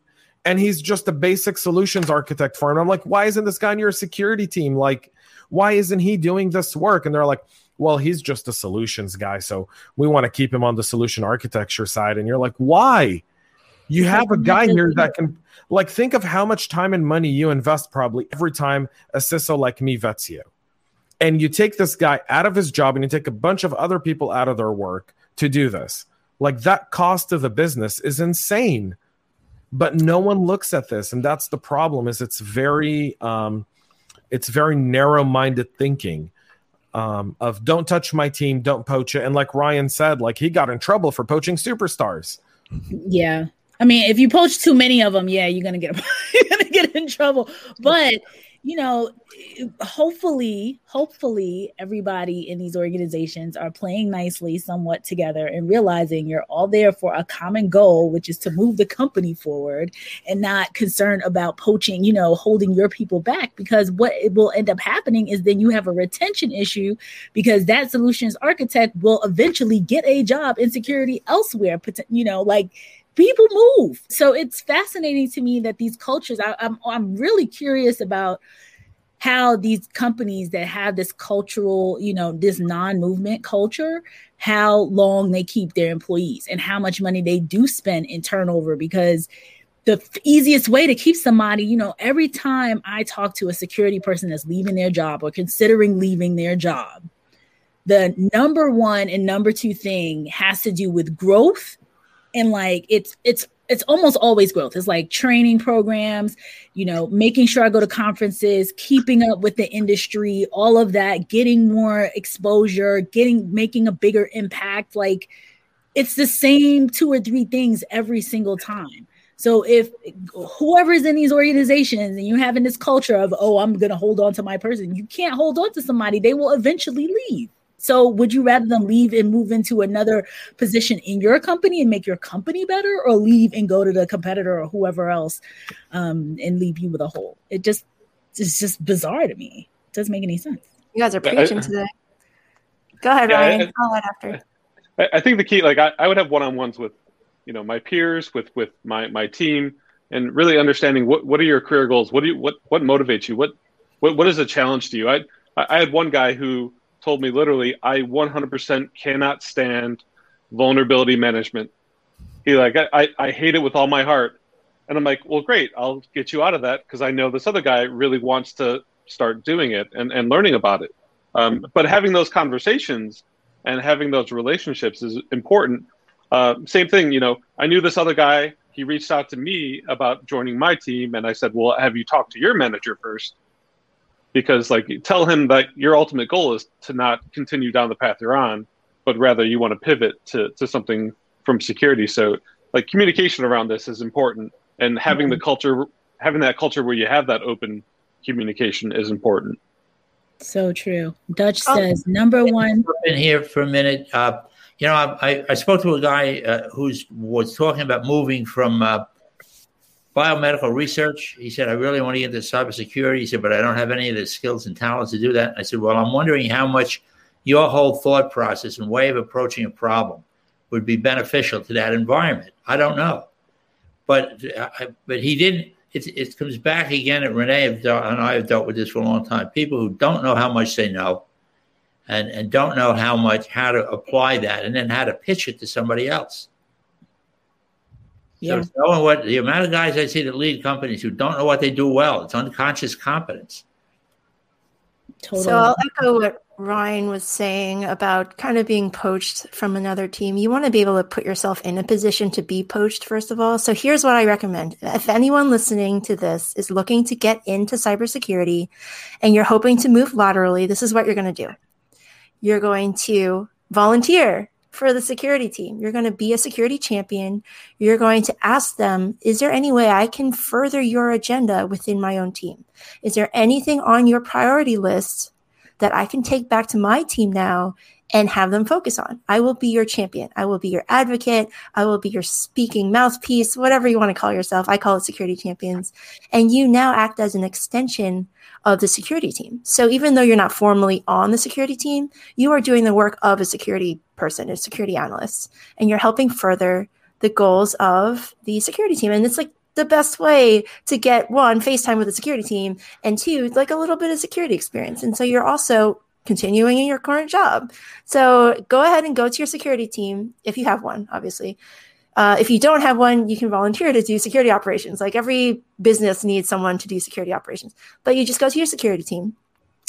and he's just a basic solutions architect for him. I'm like, why isn't this guy on your security team? Like why isn't he doing this work? And they're like, well, he's just a solutions guy. So we want to keep him on the solution architecture side. And you're like, why? You have a guy here that can, like, think of how much time and money you invest probably every time a CISO like me vets you. And you take this guy out of his job and you take a bunch of other people out of their work to do this. Like that cost of the business is insane. But no one looks at this, and that's the problem. Is it's very, um, it's very narrow-minded thinking um, of don't touch my team, don't poach it. And like Ryan said, like he got in trouble for poaching superstars. Yeah. I mean, if you poach too many of them, yeah, you're gonna get <laughs> you're gonna get in trouble. But you know, hopefully, hopefully everybody in these organizations are playing nicely somewhat together and realizing you're all there for a common goal, which is to move the company forward and not concerned about poaching, you know, holding your people back. Because what it will end up happening is then you have a retention issue because that solutions architect will eventually get a job in security elsewhere, you know, like people move. So it's fascinating to me that these cultures, I, I'm, I'm really curious about how these companies that have this cultural, you know, this non-movement culture, how long they keep their employees and how much money they do spend in turnover because the easiest way to keep somebody, you know, every time I talk to a security person that's leaving their job or considering leaving their job, the number one and number two thing has to do with growth and like it's it's it's almost always growth. It's like training programs, you know, making sure I go to conferences, keeping up with the industry, all of that, getting more exposure, getting making a bigger impact. Like it's the same two or three things every single time. So if whoever's in these organizations and you're having this culture of, oh, I'm gonna hold on to my person, you can't hold on to somebody, they will eventually leave. So would you rather them leave and move into another position in your company and make your company better or leave and go to the competitor or whoever else um, and leave you with a hole? It just it's just bizarre to me. It doesn't make any sense. You guys are preaching today. Go ahead, yeah, Ryan. I'll add after. I think the key, like I, I would have one-on-ones with, you know, my peers, with with my my team, and really understanding what what are your career goals? What do you what what motivates you? What what what is a challenge to you? I I had one guy who told me literally, I 100% cannot stand vulnerability management. He like, I, I hate it with all my heart. And I'm like, well, great. I'll get you out of that because I know this other guy really wants to start doing it and, and learning about it. Um, but having those conversations and having those relationships is important. Uh, same thing, you know, I knew this other guy. He reached out to me about joining my team. And I said, well, have you talked to your manager first? Because like tell him that your ultimate goal is to not continue down the path you're on but rather you want to pivot to, to something from security. So like communication around this is important and having mm-hmm. the culture having that culture where you have that open communication is important. So true. Dutch oh, says number one in here for a minute. Uh, you know I, I spoke to a guy uh, who's was talking about moving from uh, biomedical research. He said, I really want to get into cybersecurity. He said, but I don't have any of the skills and talents to do that. I said, well, I'm wondering how much your whole thought process and way of approaching a problem would be beneficial to that environment. I don't know. But, uh, but he didn't. It, it comes back again. And Renee and I have dealt with this for a long time. People who don't know how much they know and, and don't know how much, how to apply that and then how to pitch it to somebody else. Yeah. So knowing what the amount of guys I see that lead companies who don't know what they do well, it's unconscious competence. Totally. So I'll echo what Ryan was saying about kind of being poached from another team. You want to be able to put yourself in a position to be poached, first of all. So here's what I recommend. If anyone listening to this is looking to get into cybersecurity and you're hoping to move laterally, this is what you're going to do. You're going to volunteer for the security team. You're going to be a security champion. You're going to ask them, is there any way I can further your agenda within my own team? Is there anything on your priority list that I can take back to my team now and have them focus on? I will be your champion. I will be your advocate. I will be your speaking mouthpiece, whatever you want to call yourself. I call it security champions. And you now act as an extension of the security team. So even though you're not formally on the security team, you are doing the work of a security person, a security analyst, and you're helping further the goals of the security team. And it's like the best way to get one FaceTime with the security team and two, like a little bit of security experience. And so you're also continuing in your current job. So go ahead and go to your security team if you have one, obviously, uh, if you don't have one, you can volunteer to do security operations. Like every business needs someone to do security operations, but you just go to your security team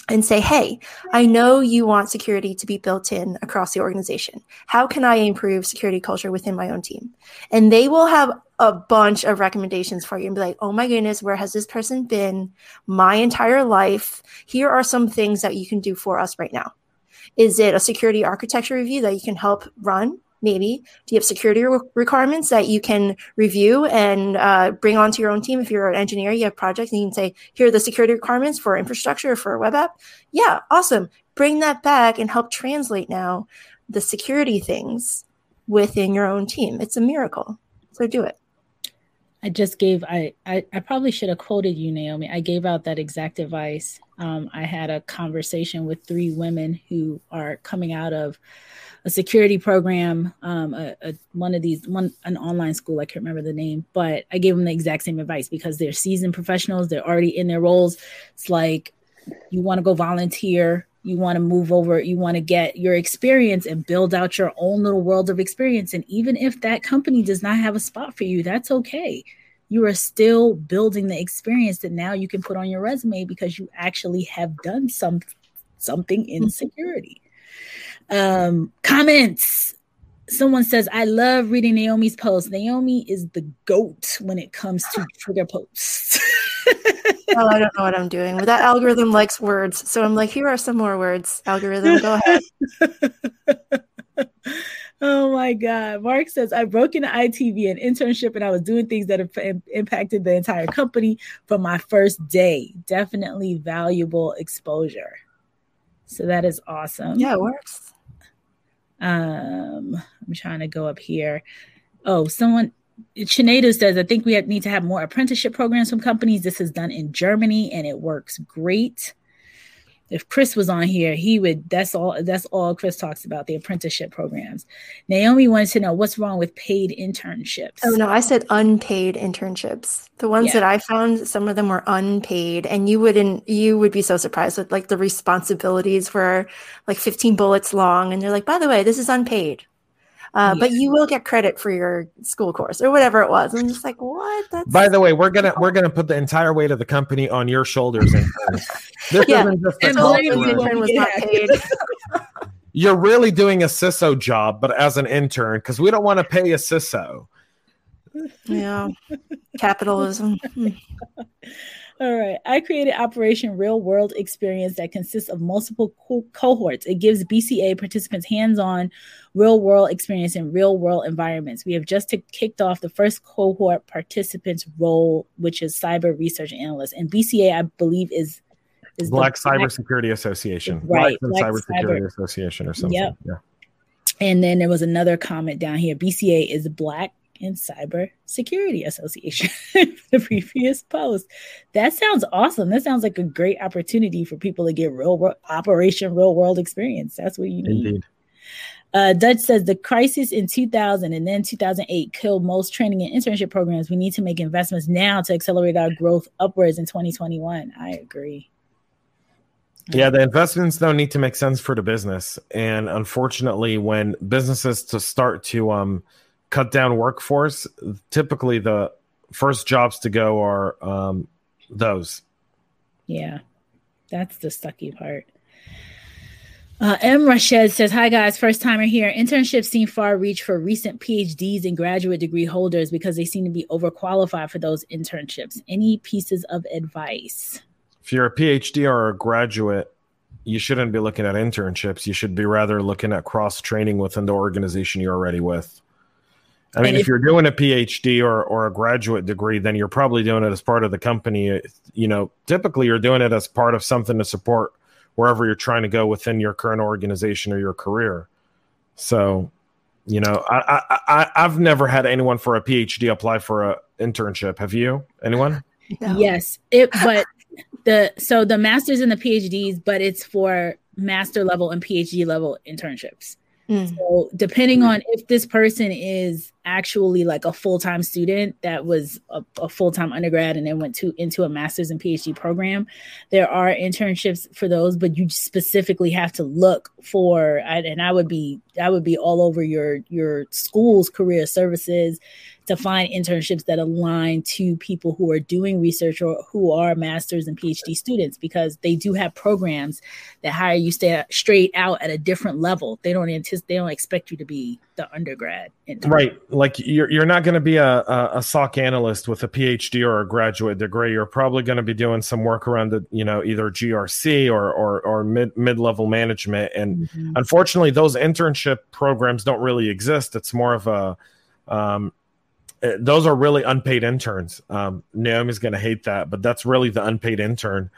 and say, hey, I know you want security to be built in across the organization. How can I improve security culture within my own team? And they will have a bunch of recommendations for you and be like, oh my goodness, where has this person been my entire life? Here are some things that you can do for us right now. Is it a security architecture review that you can help run? Maybe? Do you have security re- requirements that you can review and uh, bring onto your own team? If you're an engineer you have projects and you can say here are the security requirements for infrastructure for a web app. Yeah awesome. Bring that back and help translate now the security things within your own team. It's a miracle. So do it I just gave I, I, I probably should have quoted you, Naomi. I gave out that exact advice. Um, I had a conversation with three women who are coming out of a security program, um, a, a, one of these, one an online school. I can't remember the name, but I gave them the exact same advice because they're seasoned professionals. They're already in their roles. It's like you want to go volunteer, you want to move over, you want to get your experience and build out your own little world of experience. And even if that company does not have a spot for you, that's okay. You are still building the experience that now you can put on your resume because you actually have done some something in security. Um, comments. Someone says, I love reading Naomi's posts. Naomi is the goat when it comes to <laughs> trigger posts. oh, I don't know what I'm doing. But That algorithm likes words. So I'm like, here are some more words. Algorithm, go ahead. <laughs> oh my God. Mark says, I broke into ITV an internship and I was doing things that have impacted the entire company from my first day. Definitely valuable exposure. So that is awesome. Yeah, it works. Um, I'm trying to go up here. Oh, someone Sinead says, I think we need to have more apprenticeship programs from companies. This is done in Germany and it works great if Chris was on here, he would. That's all. That's all Chris talks about the apprenticeship programs. Naomi wants to know what's wrong with paid internships. Oh no, I said unpaid internships. The ones yeah. that I found, some of them were unpaid, and you wouldn't. You would be so surprised with like the responsibilities were like 15 bullets long, and they're like, by the way, this is unpaid. Uh, yeah. but you will get credit for your school course or whatever it was. I'm just like, what? That's By the way, we're gonna we're <laughs> gonna put the entire weight of the company on your shoulders. <laughs> this yeah. isn't just a intern was not paid. <laughs> You're really doing a CISO job, but as an intern, because we don't want to pay a CISO. Yeah, capitalism. All right. I created Operation Real World Experience that consists of multiple co- cohorts. It gives BCA participants hands on real world experience in real world environments. We have just kicked off the first cohort participants role, which is cyber research analyst. And BCA, I believe, is. is Black Cybersecurity Association, right? Black, Cybersecurity Cyber. Association, or something. Yep. Yeah. And then there was another comment down here. BCA is Black and Cyber Security Association, <laughs> the previous post. That sounds awesome. That sounds like a great opportunity for people to get real world operation, real world experience. That's what you need. Indeed. Uh, Dutch says the crisis in 2000 and then 2008 killed most training and internship programs. We need to make investments now to accelerate our growth upwards in 2021. I agree. Yeah, the investments don't need to make sense for the business, and unfortunately, when businesses to start to um, cut down workforce, typically the first jobs to go are um, those. Yeah, that's the sucky part. Uh, M. Rashed says, Hi guys, first timer here. Internships seem far reach for recent PhDs and graduate degree holders because they seem to be overqualified for those internships. Any pieces of advice? If you're a PhD or a graduate, you shouldn't be looking at internships. You should be rather looking at cross training within the organization you're already with. I mean, if, if, you're doing a PhD or, or a graduate degree, then you're probably doing it as part of the company. You know, typically you're doing it as part of something to support wherever you're trying to go within your current organization or your career. So, you know, I, I, I I've never had anyone for a PhD apply for a internship. Have you? Anyone? <laughs> No. Yes, it. But the so the masters and the PhDs, but it's for master level and PhD level internships. Mm. So depending on if this person is actually like a full-time student that was a, a, full-time undergrad and then went to into a master's and PhD program, there are internships for those, but you specifically have to look for and I would be I would be all over your your school's career services to find internships that align to people who are doing research or who are masters and PhD students because they do have programs that hire you stay straight out at a different level. They don't anticipate, they don't expect you to be the undergrad. Intern. Right. Like you're, you're not going to be a, a, a SOC analyst with a PhD or a graduate degree. You're probably going to be doing some work around the, you know, either GRC or, or, or mid, mid-level management. And mm-hmm. unfortunately, those internship programs don't really exist. It's more of a, um, those are really unpaid interns. Um, Naomi's going to hate that, but that's really the unpaid intern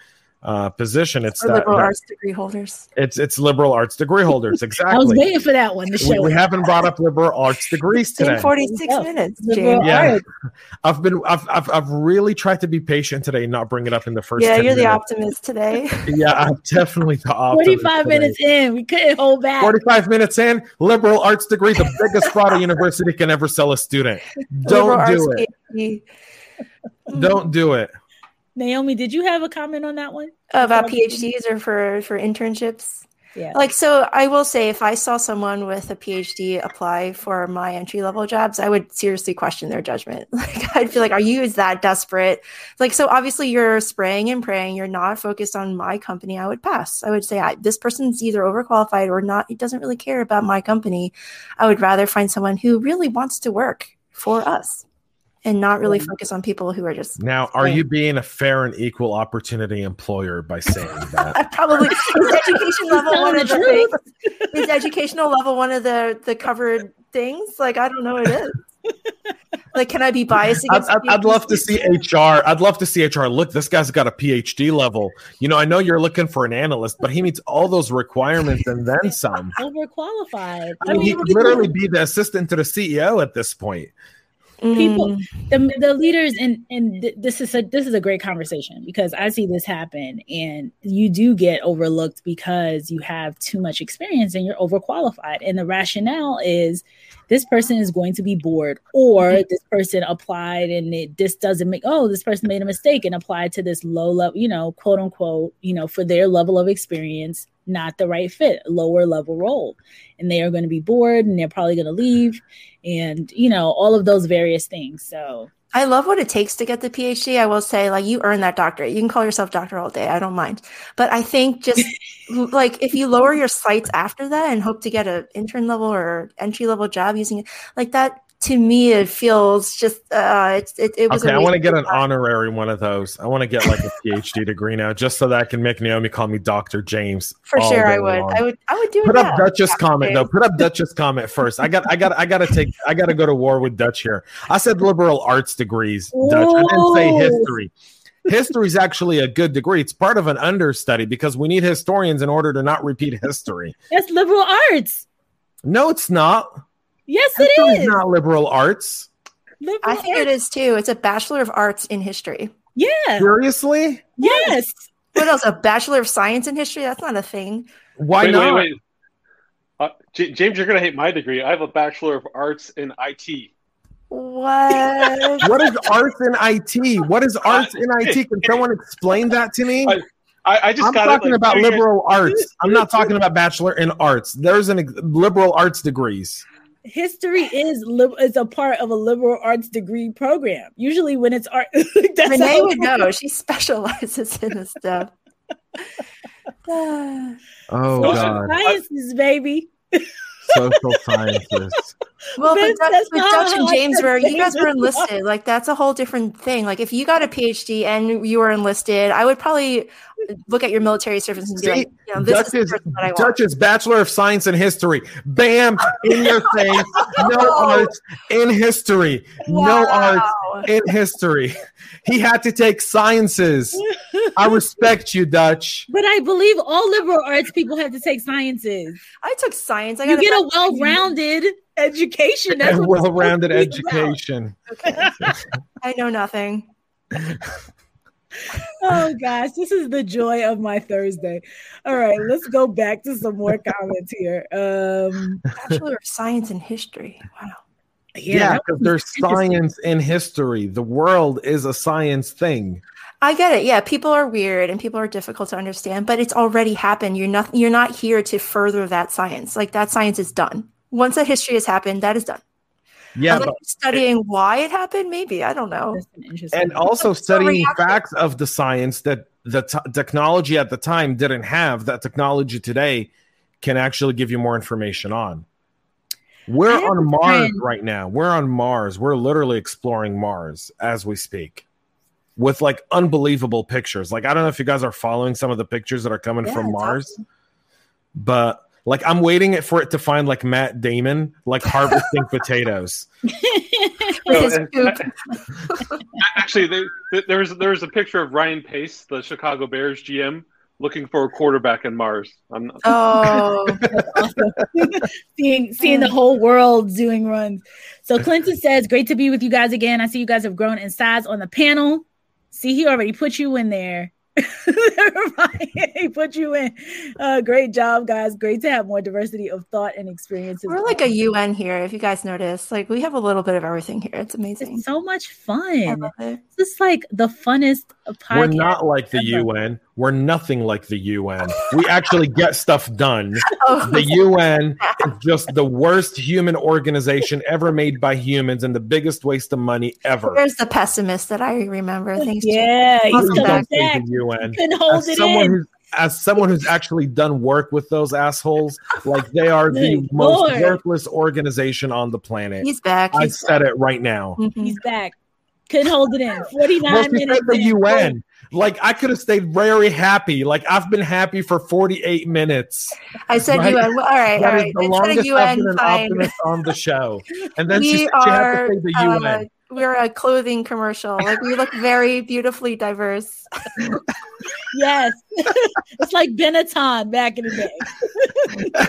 uh, position. It's that, liberal that, arts degree holders. It's it's liberal arts degree holders. Exactly. <laughs> I was waiting for that one. We, we, haven't brought up liberal arts <laughs> degrees today. Forty six minutes. James. Yeah, I've been I've, I've I've really tried to be patient today, and not bring it up in the first. Yeah, you're minutes. the optimist today. <laughs> yeah, I'm definitely the optimist. Forty five minutes in, we couldn't hold back. Forty five minutes in, liberal arts degree, the biggest fraud a university can ever sell a student. Don't do it. Don't do it. Naomi, did you have a comment on that one? About PhDs or for for internships? Yeah. Like so I will say if I saw someone with a PhD apply for my entry level jobs, I would seriously question their judgment. <laughs> Like I'd feel like, are you is that desperate? Like so obviously you're spraying and praying, you're not focused on my company, I would pass. I would say I, this person's either overqualified or not, he doesn't really care about my company. I would rather find someone who really wants to work for us and not really um, focus on people who are just now are you being a fair and equal opportunity employer by saying that? <laughs> Probably is education <laughs> level one of the things? Is educational level one of the the covered things? Like i don't know what it is. Like can i be biased I'd, I'd, I'd, love to see hr i'd love to see hr look this guy's got a phd level. You know i know you're looking for an analyst but he meets all those requirements and then some. <laughs> Overqualified. I mean he could literally be the assistant to the ceo at this point people mm. the, the leaders and and this is a this is a great conversation because i see this happen and you do get overlooked because you have too much experience and you're overqualified and the rationale is this person is going to be bored or mm-hmm. this person applied and it this doesn't make oh this person made a mistake and applied to this low level you know quote unquote you know for their level of experience not the right fit lower level role and they are going to be bored and they're probably going to leave and you know all of those various things so I love what it takes to get the PhD. I will say, like, you earn that doctorate. You can call yourself doctor all day. I don't mind. But I think just <laughs> like if you lower your sights after that and hope to get an intern level or entry level job using it, like that to me it feels just uh it, it, it was okay i want to get an honorary one of those i want to get like a phd <laughs> degree now just so that i can make naomi call me dr james for sure i would long. i would i would do it. put up dutch's comment though put up dutch's comment first i got i got i gotta take i gotta go to war with dutch here i said liberal arts degrees dutch i didn't say history history is actually a good degree. It's part of an understudy because we need historians in order to not repeat history. That's liberal arts. No, it's not. Yes, it is. Not liberal arts. Liberal I think arts. it is too. It's a bachelor of arts in history. Yeah. Seriously? Yes. What else? A bachelor of science in history? That's not a thing. Why wait, not? Wait, wait. Uh, J- James, you're gonna hate my degree. I have a bachelor of arts in IT. What? what is arts in IT? What is arts in IT? Can someone explain that to me? I, I, I just I'm talking it, like, about liberal arts. I'm not talking about bachelor in arts. There's an liberal arts degrees history is li- is a part of a liberal arts degree program. Usually, when it's art, <laughs> Renee would know. <laughs> She specializes in this stuff. oh God! Sciences, baby. Social sciences. Well, but Dutch, with Dutch and oh, James, where you guys were enlisted, like that's a whole different thing. Like if you got a PhD and you were enlisted, I would probably uh, look at your military service and be See, like, you know, this Dutch's, is Dutch's Bachelor of Science in History. Bam, in your face. No <laughs> arts in history. Wow. No arts in history. He had to take sciences. I respect you, Dutch. But I believe all liberal arts people have to take sciences. I took science. I you get a well-rounded education. That's a well-rounded education. Okay. <laughs> I know nothing <laughs> oh gosh, this is the joy of my Thursday. All right, let's go back to some more <laughs> comments here. Um Bachelor of Science in History. Wow. Yeah, because yeah, there's science in history. The world is a science thing. I get it. Yeah, people are weird and people are difficult to understand, but it's already happened. You're not you're not here to further that science. Like that science is done. Once that history has happened, that is done. Yeah, but, you're studying why it happened, maybe I don't know. An and also studying facts of the science that the t- technology at the time didn't have that technology today can actually give you more information on. We're on Mars friend- right now. We're on Mars. We're literally exploring Mars as we speak with like unbelievable pictures. Like I don't know if you guys are following some of the pictures that are coming Yeah, from it's Mars, but like I'm waiting for it to find like Matt Damon like harvesting <laughs> potatoes. With No, his and- <laughs> Actually, there, there- there was there was a picture of Ryan Pace, the Chicago Bears GM, looking for a quarterback in Mars. I'm not, Oh, <laughs> awesome. seeing seeing the whole world doing runs. So Clinton says, "Great to be with you guys again. I see you guys have grown in size on the panel. See, he already put you in there. <laughs> he put you in. Uh, great job, guys. Great to have more diversity of thought and experiences. we're like a UN here. If you guys notice, like we have a little bit of everything here. It's amazing. It's so much I fun. love it. This is like the funnest podcast. We're not like the ever. UN. We're nothing like the UN. We actually get stuff done. <laughs> Oh, The UN is just the worst human organization ever made by humans and the biggest waste of money ever. There's the pessimist that I remember. Thanks. Yeah, he's Welcome Please coming don't say back. the UN. Couldn't hold As it someone, in. who's, as someone who's actually done work with those assholes, like they are the Good most worthless organization on the planet. He's back. I He's said it right now. Mhm. He's back. Couldn't hold it in. 49 Mostly minutes. the in. UN. Like I could have stayed very happy. Like I've been happy for 48 minutes. I said Right? UN. All right, all That is right. the Instead longest of I've been an fine. optimist on the show. And then We said she had are. to say the uh, UN. we're a clothing commercial. Like we look very beautifully diverse. Yes. <laughs> it's like Benetton back in the day.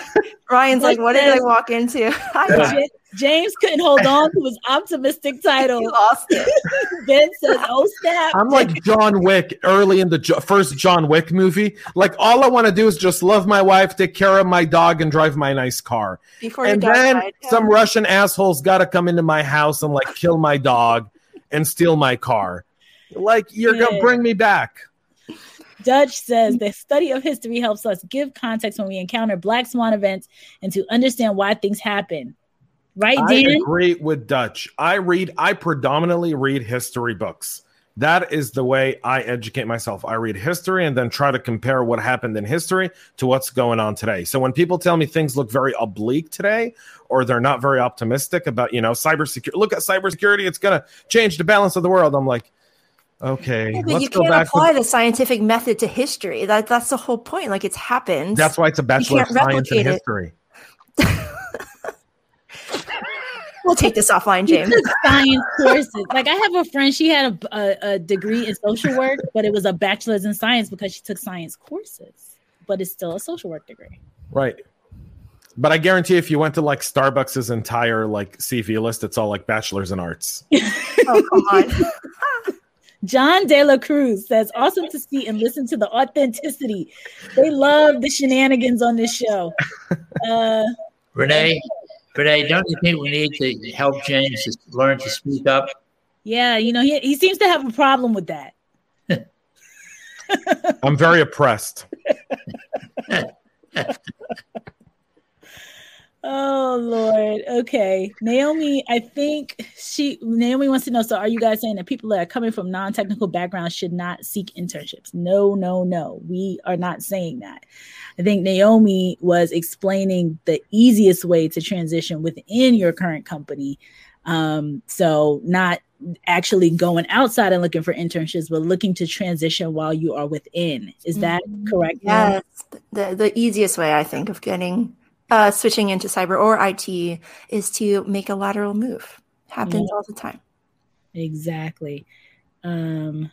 Ryan's like, Like what did I walk into? <laughs> I Ja- James couldn't hold on to his optimistic title. <laughs> lost it. <laughs> Ben says, "Oh snap!" I'm like John Wick early in the jo- first John Wick movie. Like all I want to do is just love my wife, take care of my dog, and drive my nice car. Before and then died. Yeah. some Russian assholes got to come into my house and like kill my dog and steal my car. Like you're Yeah. gonna bring me back. Dutch says the study of history helps us give context when we encounter black swan events and to understand why things happen. Right, I agree with Dutch. I read. I predominantly read history books. That is the way I educate myself. I read history and then try to compare what happened in history to what's going on today. So when people tell me things look very oblique today, or they're not very optimistic about, you know, cybersecurity, look at cybersecurity, it's going to change the balance of the world. I'm like, okay, Yeah, you can't back. apply To, the scientific method to history. That that's the whole point. Like it's happened. that's why it's a bachelor of science in history. <laughs> we'll take this offline, James. science courses. Like I have a friend, she had a, a, a degree in social work, but it was a bachelor's in science because she took science courses. But it's still a social work degree. Right. But I guarantee if you went to like Starbucks' entire like CV list, it's all like bachelor's in arts. <laughs> oh come on. <laughs> John De La Cruz says, awesome to see and listen to the authenticity. They love the shenanigans on this show. <laughs> Uh, Renee, Renee, don't you think we need to help James to learn to speak up? yeah, you know, he, he seems to have a problem with that. <laughs> I'm very oppressed. <laughs> Oh Lord. Okay. Naomi, I think she Naomi wants to know. So are you guys saying that people that are coming from non-technical backgrounds should not seek internships? No, no, no. We are not saying that. I think Naomi was explaining the easiest way to transition within your current company. Um, so not actually going outside and looking for internships, but looking to transition while you are within. Is that correct? Naomi? Yes. The the easiest way I think of getting uh switching into cyber or IT is to make a lateral move. Happens all the time. Exactly. Um,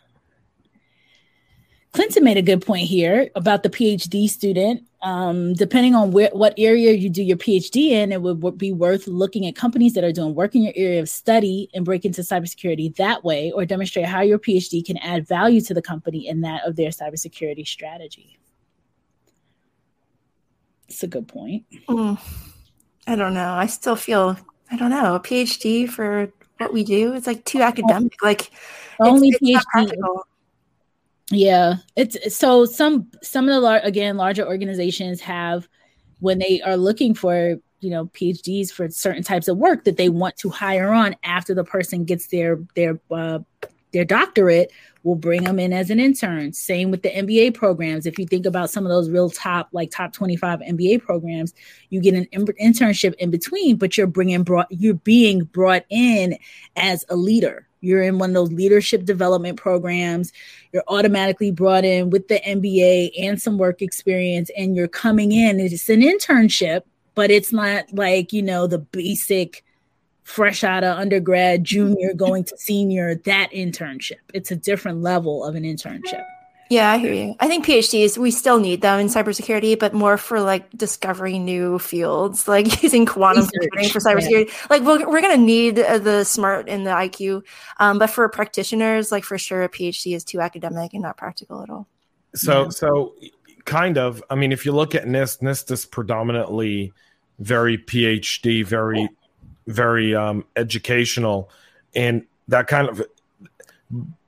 Clinton made a good point here about the PhD student. Um, depending on where what area you do your PhD in, it would be worth looking at companies that are doing work in your area of study and break into cybersecurity that way, or demonstrate how your PhD can add value to the company and that of their cybersecurity strategy. It's a good point. Mm, I don't know. I still feel I don't know. A PhD for what we do it's like too academic. Like Only it's PhD. Yeah, it's so some some of the lar- again larger organizations have when they are looking for you know phds for certain types of work that they want to hire on after the person gets their their uh, their doctorate will bring them in as an intern. Same with the mba programs. If you think about some of those real top like top 25 mba programs you get an internship in between but you're bringing brought you're being brought in as a leader. You're in one of those leadership development programs. You're automatically brought in with the mba and some work experience and you're coming in. It's an internship but it's not like you know the basic fresh out of undergrad, junior, going to senior, that internship. It's a different level of an internship. Yeah, I hear you. I think PhDs, we still need them in cybersecurity, but more for like discovering new fields, like <laughs> using quantum Research, computing for cybersecurity. Yeah. Like we're, we're going to need uh, the smart and the IQ. Um, but for practitioners, like for sure, a PhD is too academic and not practical at all. So, yeah. so kind of, I mean, if you look at NIST, NIST is predominantly very PhD, very very um, educational, and that kind of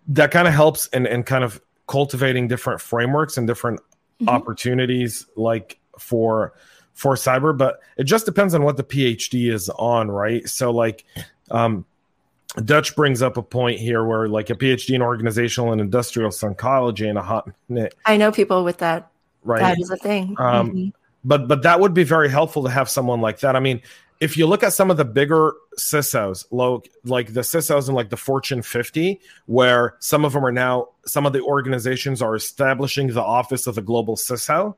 that kind of helps in, in kind of cultivating different frameworks and different mm-hmm. opportunities like for for cyber but it just depends on what the phd is on right? So like um dutch brings up a point here where like a phd in organizational and industrial psychology and a hot minute. I know people with that. Right. that is a thing. Um mm-hmm. but but that would be very helpful to have someone like that. I mean if you look at some of the bigger CISOs, like the CISOs in like the Fortune 50, where some of them are now, some of the organizations are establishing the office of the global CISO.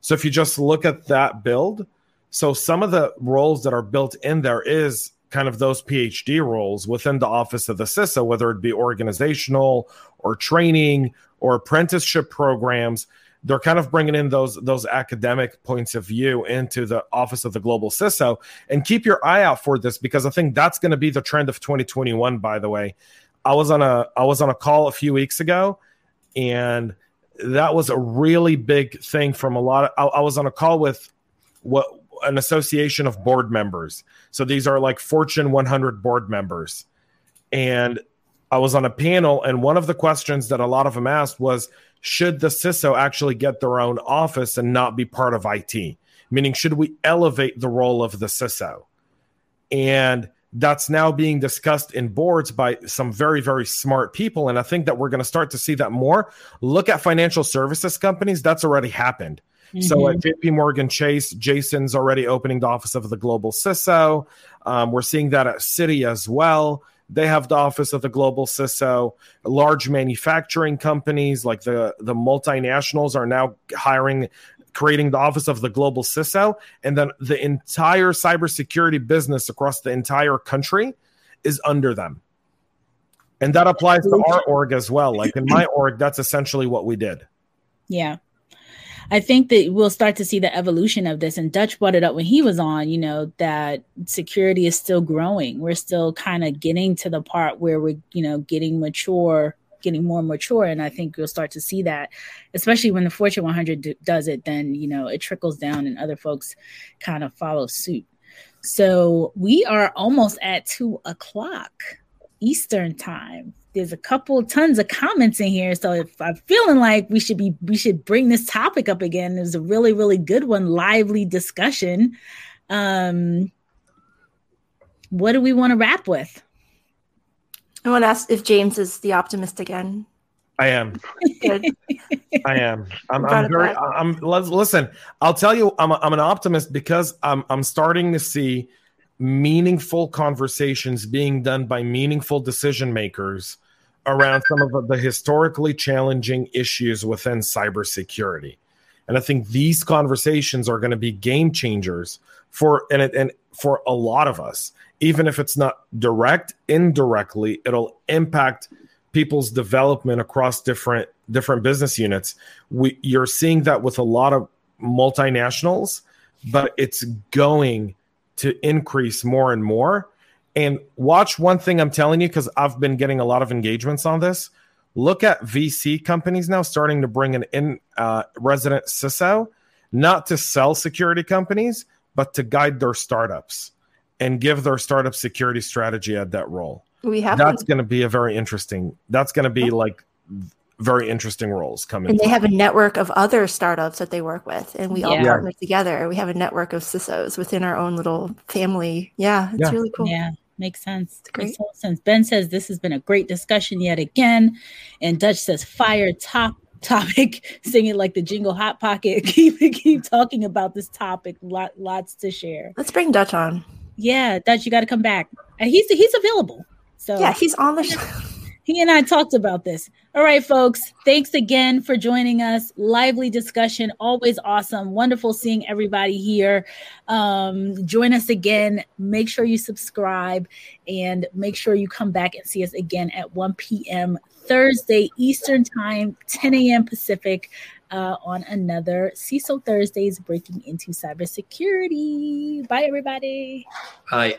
So if you just look at that build, so some of the roles that are built in there is kind of those PhD roles within the office of the CISO, whether it be organizational or training or apprenticeship programs they're kind of bringing in those those academic points of view into the office of the global CISO. And keep your eye out for this because I think that's going to be the trend of 2021. By the way, I was on a I was on a call a few weeks ago, and that was a really big thing from a lot of. I, I was on a call with what an association of board members. So these are like Fortune 100 board members, and I was on a panel, and one of the questions that a lot of them asked was should the CISO actually get their own office and not be part of IT? Meaning, should we elevate the role of the CISO? And that's now being discussed in boards by some very, very smart people. And I think that we're going to start to see that more. Look at financial services companies, that's already happened. Mm-hmm. So at JP Morgan Chase, Jason's already opening the office of the global CISO. Um, we're seeing that at Citi as well. They have the office of the global CISO. Large manufacturing companies like the, the multinationals are now hiring, creating the office of the global CISO. And then the entire cybersecurity business across the entire country is under them. And that applies to our org as well. Like in my org, that's essentially what we did. Yeah. I think that we'll start to see the evolution of this. And Dutch brought it up when he was on, you know, that security is still growing. We're still kind of getting to the part where we're, you know, getting mature, getting more mature. And I think you'll start to see that, especially when the Fortune 100 d- does it, then, you know, it trickles down and other folks kind of follow suit. So we are almost at two o'clock Eastern time there's a couple tons of comments in here. So if I'm feeling like we should be we should bring this topic up again, It was a really, really good one, lively discussion. Um what do we want to wrap with? I want to ask if James is the optimist again. I am. I am. I'm, I'm very. I'm. Listen, I'll tell you, I'm. A, I'm an optimist because I'm. I'm starting to see meaningful conversations being done by meaningful decision makers around some of the historically challenging issues within cybersecurity. And I think these conversations are going to be game changers for and, and for a lot of us. Even if it's not direct, indirectly, it'll impact people's development across different different business units. We you're seeing that with a lot of multinationals, but it's going to increase more and more and watch one thing I'm telling you because I've been getting a lot of engagements on this. Look at VC companies now starting to bring an in uh, resident CISO, not to sell security companies, but to guide their startups and give their startup security strategy at that role. We have that's going to be a very interesting. That's going to be like very interesting roles coming. And they have a network of other startups that they work with, and we all partner together. We have a network of CISOs within our own little family. Yeah, it's Yeah. really cool. Yeah, makes sense. great. Makes total sense. Ben says this has been a great discussion yet again, and Dutch says fire top <laughs> topic, singing like the jingle hot pocket. <laughs> keep keep talking about this topic. Lot, lots to share. Let's bring Dutch on. Yeah, Dutch, you got to come back. And he's he's available. So Yeah, he's on the show. he and I talked about this. All right, folks. Thanks again for joining us. Lively discussion, always awesome. Wonderful seeing everybody here. Um, join us again. Make sure you subscribe and make sure you come back and see us again at 1 p.m. Thursday Eastern Time, 10 a.m. Pacific. Uh, on another CISO Thursdays breaking into cybersecurity. Bye, everybody. I